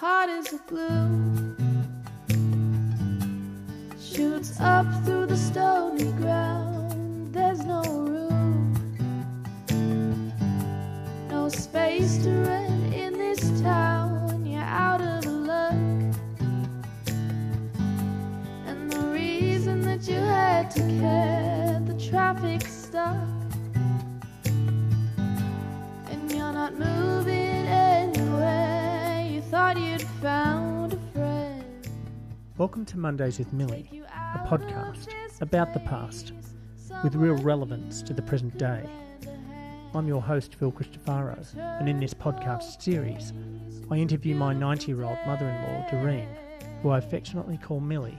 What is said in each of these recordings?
hot as glue. Shoots up through the stony ground. There's no room, no space to rent in this town. You're out of luck. And the reason that you had to care, the traffic's stuck. And you're not moving Welcome to Mondays with Millie, a podcast about the past with real relevance to the present day. I'm your host, Phil Cristofaro, and in this podcast series, I interview my 90 year old mother in law, Doreen, who I affectionately call Millie,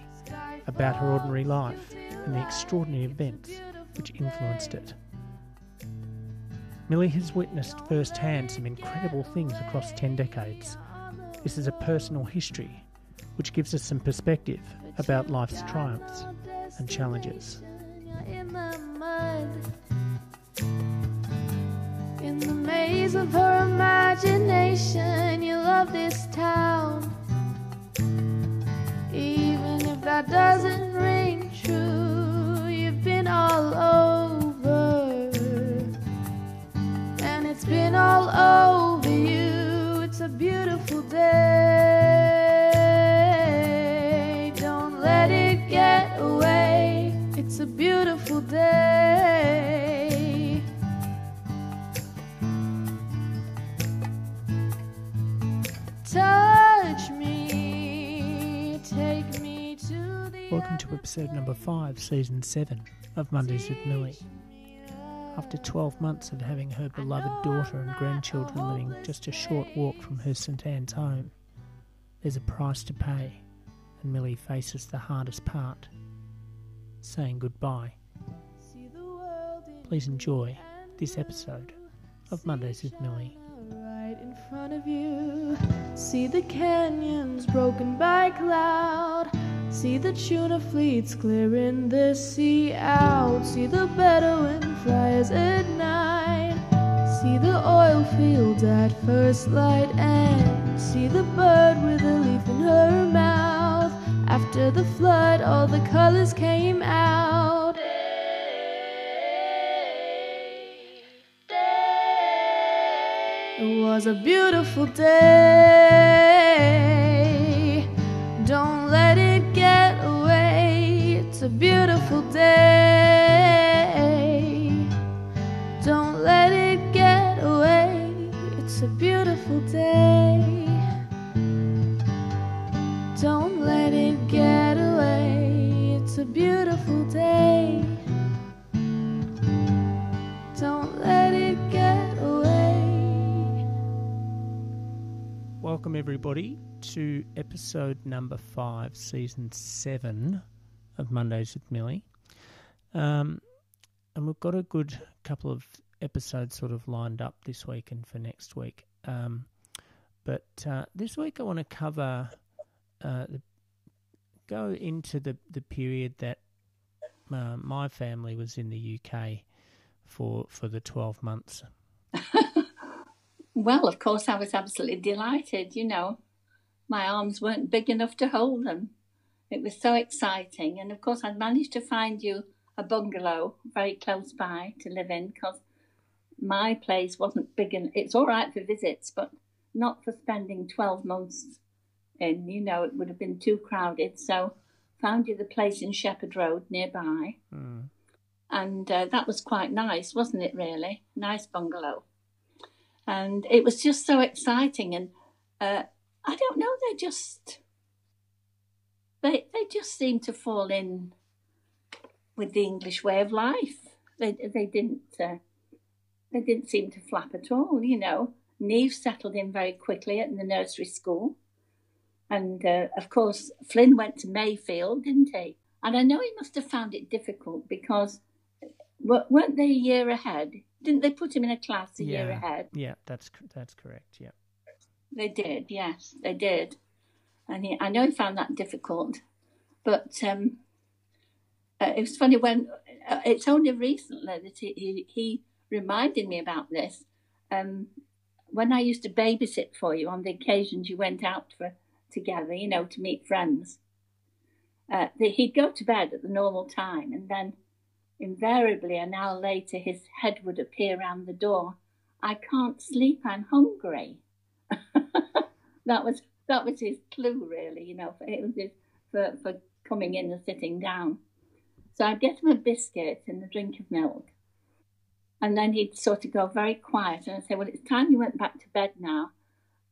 about her ordinary life and the extraordinary events which influenced it. Millie has witnessed firsthand some incredible things across 10 decades. This is a personal history which gives us some perspective about life's triumphs and challenges. in the maze of her imagination, you love this town. Even if that doesn't ring true, episode number 5, season 7 of Mondays with Millie. After 12 months of having her beloved daughter and grandchildren living just a short walk from her St Anne's home, there's a price to pay, and Millie faces the hardest part saying goodbye. Please enjoy this episode of Mondays with Millie. Right in front of you. See the canyons broken by cloud. See the tuna fleets clearing the sea out. See the Bedouin flyers at night. See the oil fields at first light. And see the bird with a leaf in her mouth. After the flood, all the colors came out. It was a beautiful day. Let it get away. It's a beautiful day. Don't let it get away. It's a beautiful day. Don't let it get away. It's a beautiful day. Don't let it get away. Welcome, everybody, to episode number 5, season 7 of Mondays with Millie. Um, and we've got a good couple of episodes sort of lined up this week and for next week. Um, but uh, this week I want to cover, uh, the, go into the, the period that uh, my family was in the UK for, for the 12 months. Well, of course, I was absolutely delighted. You know, my arms weren't big enough to hold them. It was so exciting. And of course, I'd managed to find you a bungalow very close by to live in because my place wasn't big and it's all right for visits, but not for spending 12 months in. You know, it would have been too crowded. So, found you the place in Shepherd Road nearby. Mm. And uh, that was quite nice, wasn't it, really? Nice bungalow and it was just so exciting and uh, i don't know they just they they just seemed to fall in with the english way of life. They they didn't uh, they didn't seem to flap at all you know. Neve settled in very quickly at the nursery school. And uh, of course flynn went to mayfield didn't he? And i know he must have found it difficult because wa- weren't they a year ahead? Didn't they put him in a class a year ahead? Yeah, that's that's correct. Yeah. They did, yes, they did. And he, I know he found that difficult, but um, uh, it was funny when uh, it's only recently that he, he, he reminded me about this. Um, when I used to babysit for you on the occasions you went out for together, you know, to meet friends, uh, the, he'd go to bed at the normal time, and then invariably an hour later his head would appear around the door. I can't sleep. I'm hungry. that was that was his clue, really. You know, it was his, for for coming in and sitting down. So I'd get him a biscuit and a drink of milk. And then he'd sort of go very quiet and I'd say, Well, it's time you went back to bed now.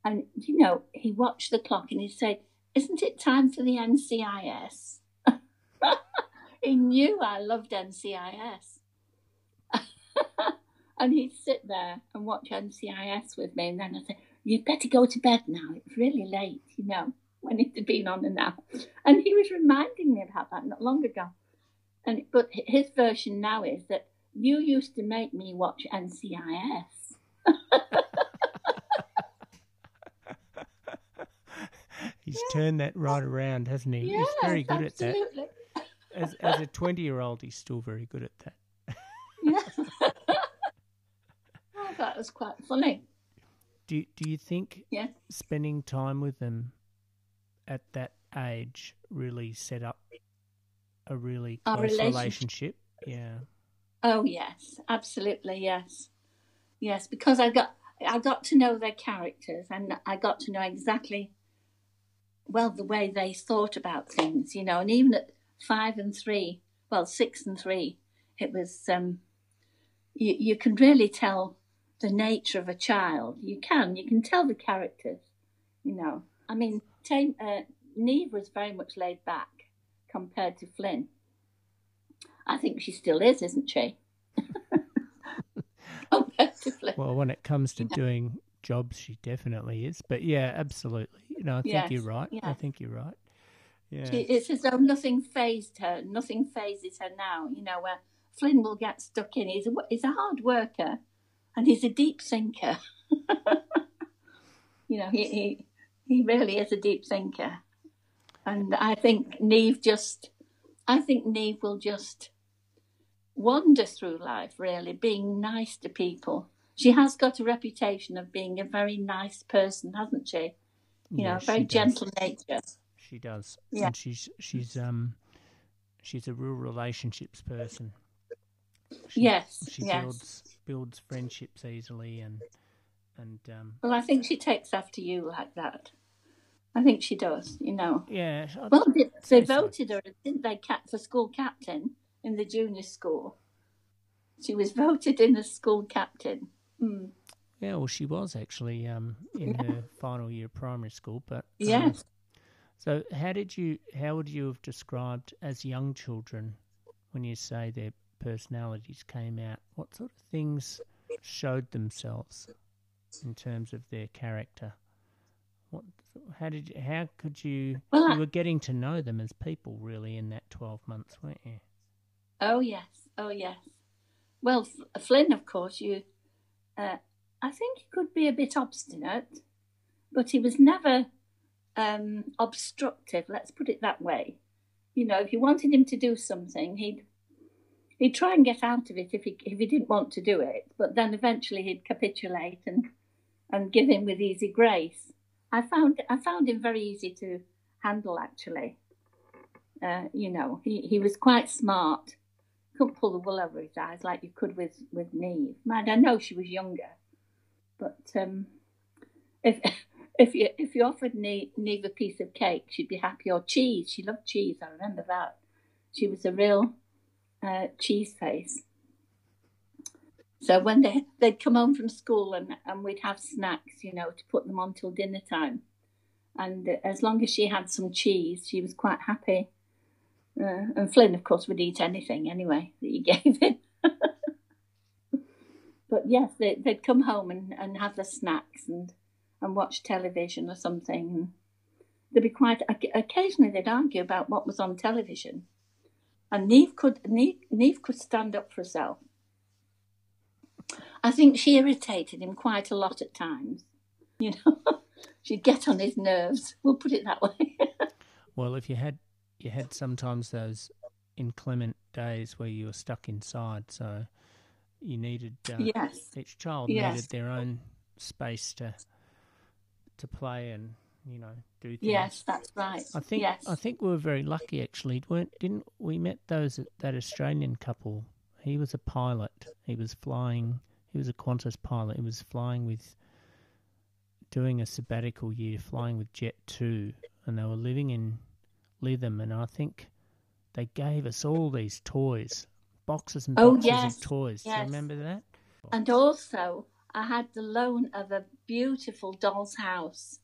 And, you know, he watched the clock and he'd say, Isn't it time for the NCIS? he knew I loved NCIS. and he'd sit there and watch NCIS with me. And then I'd say, You'd better go to bed now. It's really late, you know, when it had been on and out. And he was reminding me about that not long ago. And But his version now is that you used to make me watch NCIS. He's turned that right around, hasn't he? Yes, he's very good absolutely. at that. As, as a 20 year old, he's still very good at that. Yeah. oh, that was quite funny. Do, do you think Yeah. spending time with them at that age really set up a really close relationship. relationship? Yeah. Oh yes, absolutely yes, yes. Because I got I got to know their characters, and I got to know exactly well the way they thought about things. You know, and even at five and three, well, six and three, it was um, you you can really tell the nature of a child. You can you can tell the characters. You know, I mean, Tame, uh, Neve was very much laid back compared to Flynn. I think she still is, isn't she? compared to Flynn. Well, when it comes to doing jobs, she definitely is. But yeah, absolutely. You know, I think Yes, you're right. I think you're right. Yeah. She, it's as though nothing phased her. Nothing phases her now. You know, where Flynn will get stuck in. He's a, he's a hard worker, and he's a deep thinker. you know, he, he he really is a deep thinker, and I think Neve just, I think Neve will just wander through life, really being nice to people. She has got a reputation of being a very nice person, hasn't she? You Yeah, know, very gentle nature. She does. Yeah. And she's she's um she's a real relationships person. She, Yes, She yes. builds builds friendships easily and and um Well, I think she takes after you like that. I think she does, you know. yeah. I'd Well, they, they so. voted her, didn't they, cat for school captain in the junior school? She was voted in as school captain. Mm. Yeah, well, she was actually um, in her final year of primary school. But um, Yes. So, how did you? How would you have described as young children when you say their personalities came out? What sort of things showed themselves in terms of their character? What? How did? You, how could you? Well, you were getting to know them as people, really, in that twelve months, weren't you? Oh yes, oh yes. Well, F- Flynn, of course, you. Uh, I think he could be a bit obstinate, but he was never um, obstructive. Let's put it that way. You know, if you wanted him to do something, he'd he'd try and get out of it if he if he didn't want to do it. But then eventually he'd capitulate and and give in with easy grace. I found I found him very easy to handle actually. Uh, you know, he, he was quite smart. Couldn't pull the wool over his eyes like you could with with Neve. Mind, I know she was younger, but um, if if you if you offered Neve, Neve a piece of cake, she'd be happy. Or cheese, she loved cheese. I remember that. She was a real uh, cheese face. So when they they'd come home from school and and we'd have snacks, you know, to put them on till dinner time, and as long as she had some cheese, she was quite happy. Uh, and Flynn, of course, would eat anything anyway that you gave him. but yes, they, they'd come home and, and have their snacks and, and watch television or something. They'd be quite, occasionally they'd argue about what was on television. And Neve could, Neve, Neve could stand up for herself. I think she irritated him quite a lot at times. You know, she'd get on his nerves. We'll put it that way. Well, if you had you had sometimes those inclement days where you were stuck inside, so you needed uh, yes. each child Yes. needed their own space to to play and you know do things. Yes, that's right. I think yes. I think we were very lucky actually. weren't Didn't we met those that Australian couple? He was a pilot. He was flying. He was a Qantas pilot. He was flying with doing a sabbatical year, flying with Jet Two, and they were living in Lytham. And I think they gave us all these toys, boxes and Oh, boxes yes, of toys. Do you yes. remember that? And also, I had the loan of a beautiful doll's house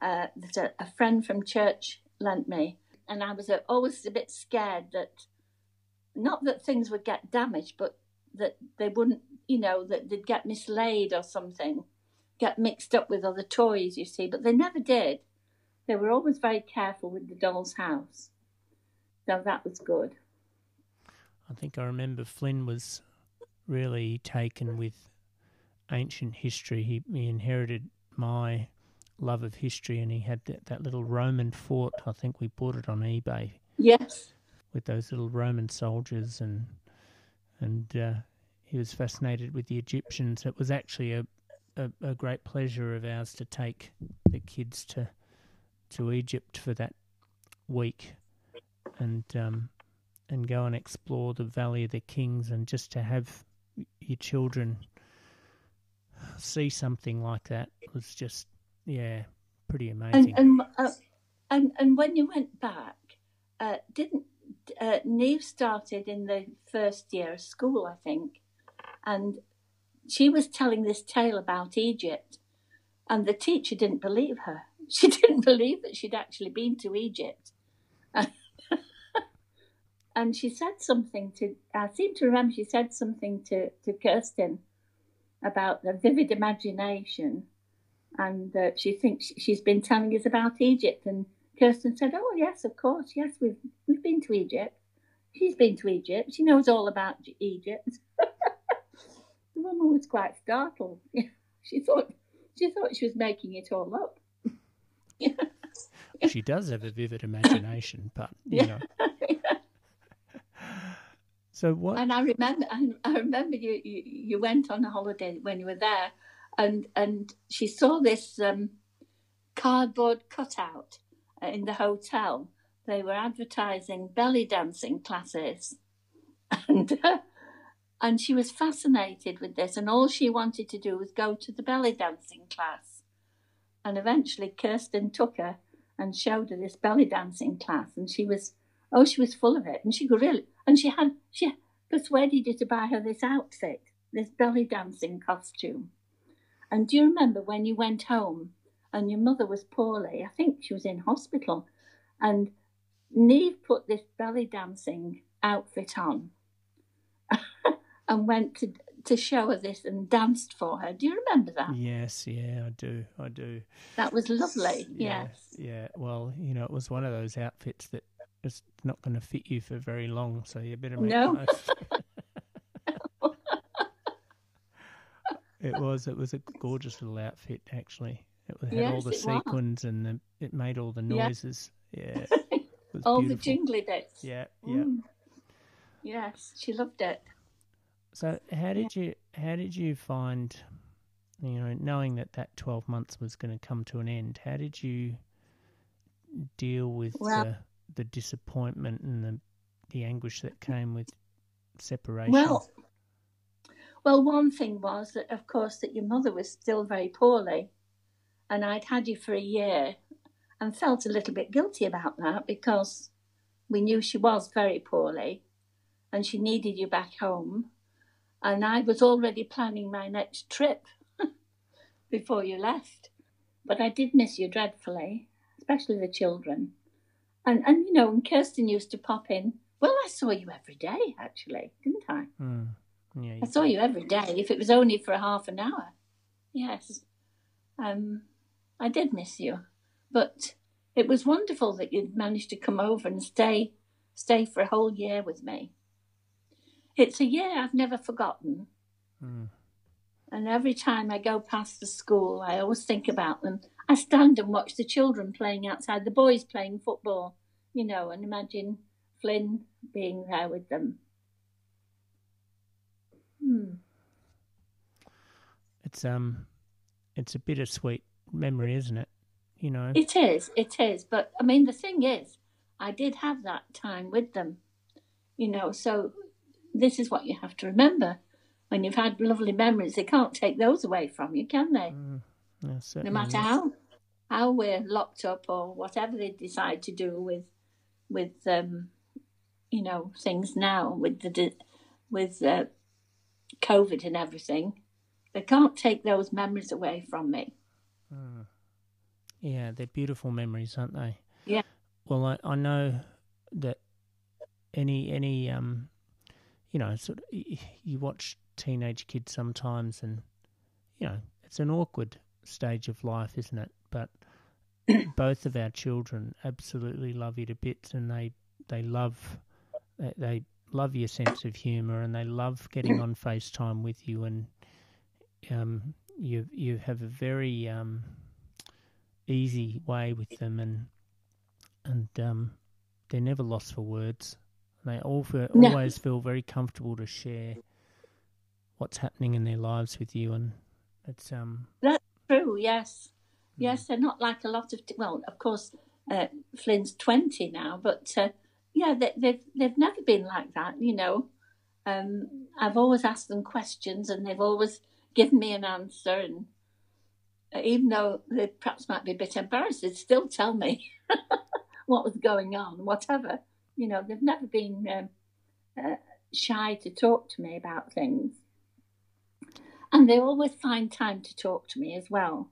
uh, that a, a friend from church lent me. And I was uh, always a bit scared that, not that things would get damaged, but that they wouldn't, you know, that they'd get mislaid or something, get mixed up with other toys, you see. But they never did. They were always very careful with the doll's house. So that was good. I think I remember Flynn was really taken with ancient history. He, he inherited my love of history, and he had that, that little Roman fort. I think we bought it on eBay Yes. with those little Roman soldiers, and and uh, he was fascinated with the Egyptians. It was actually a, a a great pleasure of ours to take the kids to to Egypt for that week, and um, and go and explore the Valley of the Kings, and just to have your children see something like that was just yeah pretty amazing. And and uh, and and when you went back, uh, didn't uh, Neve started in the first year of school, I think, and she was telling this tale about Egypt, and the teacher didn't believe her. She didn't believe that she'd actually been to Egypt. and she said something to, I seem to remember she said something to, to Kirsten about the vivid imagination and uh, she thinks she's been telling us about Egypt. And Kirsten said, "Oh yes, of course, yes, we've we've been to Egypt. She's been to Egypt. She knows all about Egypt." the woman was quite startled. she thought she thought she was making it all up. she does have a vivid imagination, but you Yeah. know. So what? And I remember, I, I remember you, you you went on a holiday when you were there, and and she saw this um, cardboard cutout in the hotel. They were advertising belly dancing classes, and uh, and she was fascinated with this. And all she wanted to do was go to the belly dancing class. And eventually, Kirsten took her and showed her this belly dancing class, and she was oh, she was full of it, and she could really and she had she persuaded you to buy her this outfit, this belly dancing costume. And do you remember when you went home and your mother was poorly? I think she was in hospital, and Neve put this belly dancing outfit on and went to to show her this and danced for her. Do you remember that? Yes, yeah, I do, I do. That was lovely. Yeah, Yes. yeah. Well, you know, it was one of those outfits that is not going to fit you for very long, so you better make No. the most. It was. It was a gorgeous little outfit, actually. It had all the it was. sequins and the, it made all the noises. Yeah, was All the jingly bits. Yeah, yeah. Mm. Yes, she loved it. So how did you how did you find you know knowing that that 12 months was going to come to an end how did you deal with Well- the the disappointment and the the anguish that came with separation Well, well, one thing was that, of course, that your mother was still very poorly, and I'd had you for a year, and felt a little bit guilty about that because we knew she was very poorly, and she needed you back home, and I was already planning my next trip before you left, but I did miss you dreadfully, especially the children, and and you know, and Kirsten used to pop in. Well, I saw you every day, actually, didn't I? Hmm. Yeah I saw you every day, if it was only for a half an hour. Yes. Um, I did miss you. But it was wonderful that you'd managed to come over and stay stay for a whole year with me. It's a year I've never forgotten. Hmm. And every time I go past the school, I always think about them. I stand and watch the children playing outside, the boys playing football, you know, and imagine Flynn being there with them. Hmm. it's um it's a bittersweet memory, isn't it? You know, It is, it is. But I mean, the thing is, I did have that time with them, you know. So this is what you have to remember when you've had lovely memories. They can't take those away from you, can they? Yeah, no matter is. how how we're locked up or whatever they decide to do with with um, you know things now with the with uh, COVID and everything, they can't take those memories away from me. Yeah, they're beautiful memories, aren't they? Yeah. Well, I, I know that any any um, you know, sort of, you watch teenage kids sometimes, and you know, it's an awkward stage of life, isn't it? But both of our children absolutely love you to bits, and they they love they, they love your sense of humour, and they love getting on FaceTime with you, and um, you you have a very um, easy way with them, and and um, they're never lost for words. They all feel, No. always feel very comfortable to share what's happening in their lives with you, and it's um True, yes, yes, they're not like a lot of well, of course, uh, Flynn's twenty now, but uh, yeah, they, they've they've never been like that, you know. Um, I've always asked them questions, and they've always given me an answer, and uh, even though they perhaps might be a bit embarrassed, they'd still tell me what was going on, whatever. You know, they've never been um, uh, shy to talk to me about things. And they always find time to talk to me as well,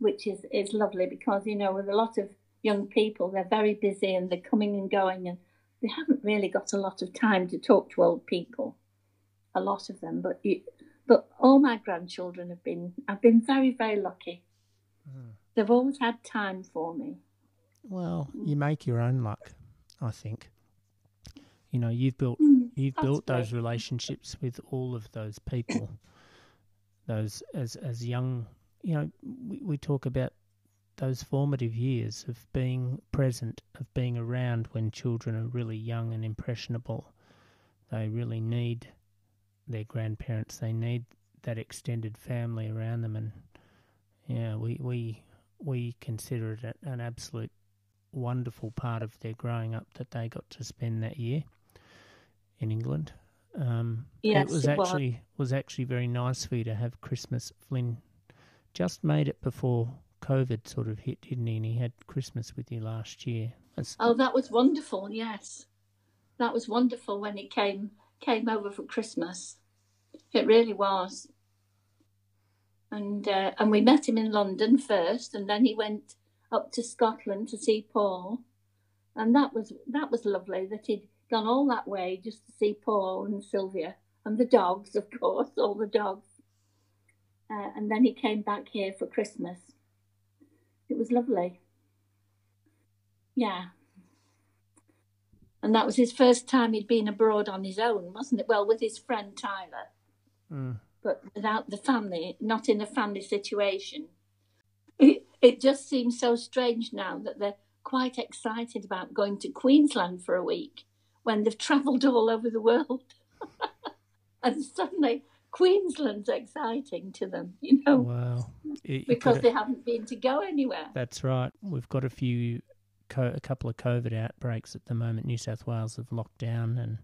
which is, is lovely because, you know, with a lot of young people, they're very busy and they're coming and going and they haven't really got a lot of time to talk to old people, a lot of them. But you, but all my grandchildren have been, I've been very, very lucky. Hmm. They've always had time for me. well, you make your own luck, I think. You know, you've built mm, you've that's built those relationships with all of those people. those as as young, you know, we, we talk about those formative years of being present, of being around when children are really young and impressionable. They really need their grandparents. They need that extended family around them, and yeah, we we we consider it an absolute wonderful part of their growing up that they got to spend that year in England. Um, Yes, it was it was. actually was actually very nice for you to have Christmas. Flynn just made it before COVID sort of hit, didn't he? And he had Christmas with you last year. That's, Oh, that was wonderful. Yes, that was wonderful when he came came over for Christmas. It really was. And uh, and we met him in London first, and then he went up to Scotland to see Paul, and that was that was lovely that he'd gone all that way just to see Paul and Sylvia and the dogs, of course, all the dogs. Uh, and then he came back here for Christmas. It was lovely. Yeah. And that was his first time he'd been abroad on his own, wasn't it? Well, with his friend Tyler, mm, but without the family, not in a family situation. It, it just seems so strange now that they're quite excited about going to Queensland for a week when they've travelled all over the world. and suddenly Queensland's exciting to them, you know, wow. You- you because they haven't been to go anywhere. that's right. We've got a few, co- a couple of COVID outbreaks at the moment. New South Wales have locked down and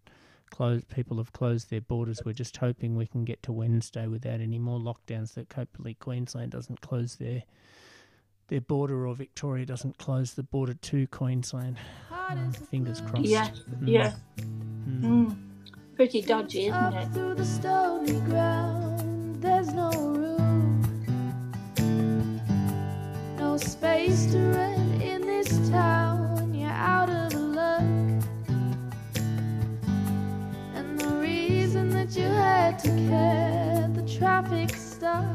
closed. People have closed their borders. We're just hoping we can get to Wednesday without any more lockdowns. That hopefully Queensland doesn't close their their border or Victoria doesn't close the border to Queensland. Um, fingers crossed. Yeah, Mm. yeah. Mm. Mm. Pretty dodgy, isn't Up it? through the stony ground, there's no room, no space to rent in this town. You're out of luck, and the reason that you had to care, the traffic stuck,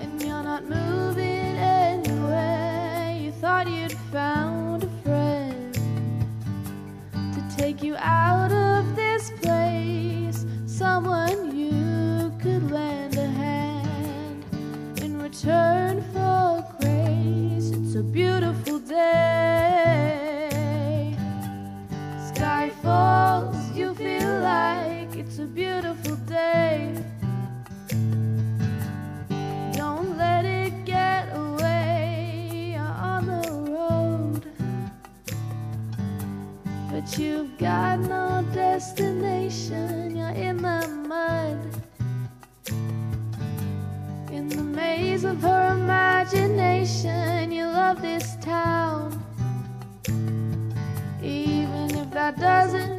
and you're not moving anywhere. You thought you'd found out of doesn't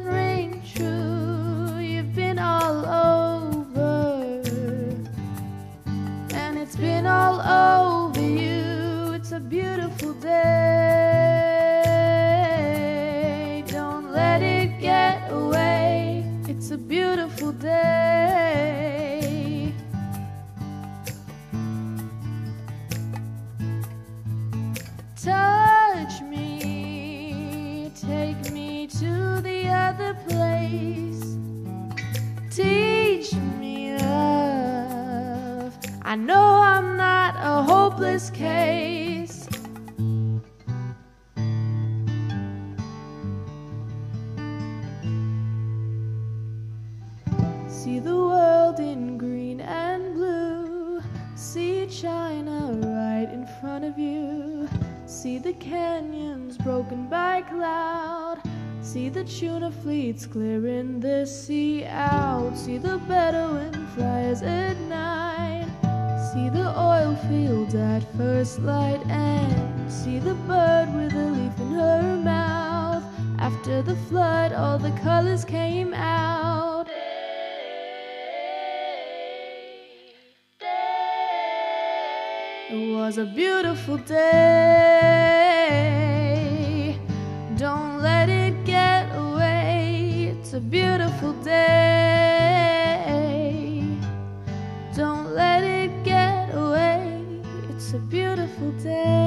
See the tuna fleets clearing the sea out. See the Bedouin flyers at night. See the oil fields at first light. And see the bird with a leaf in her mouth. After the flood, all the colors came out. It was a beautiful day. Beautiful day. Don't let it get away. It's a beautiful day.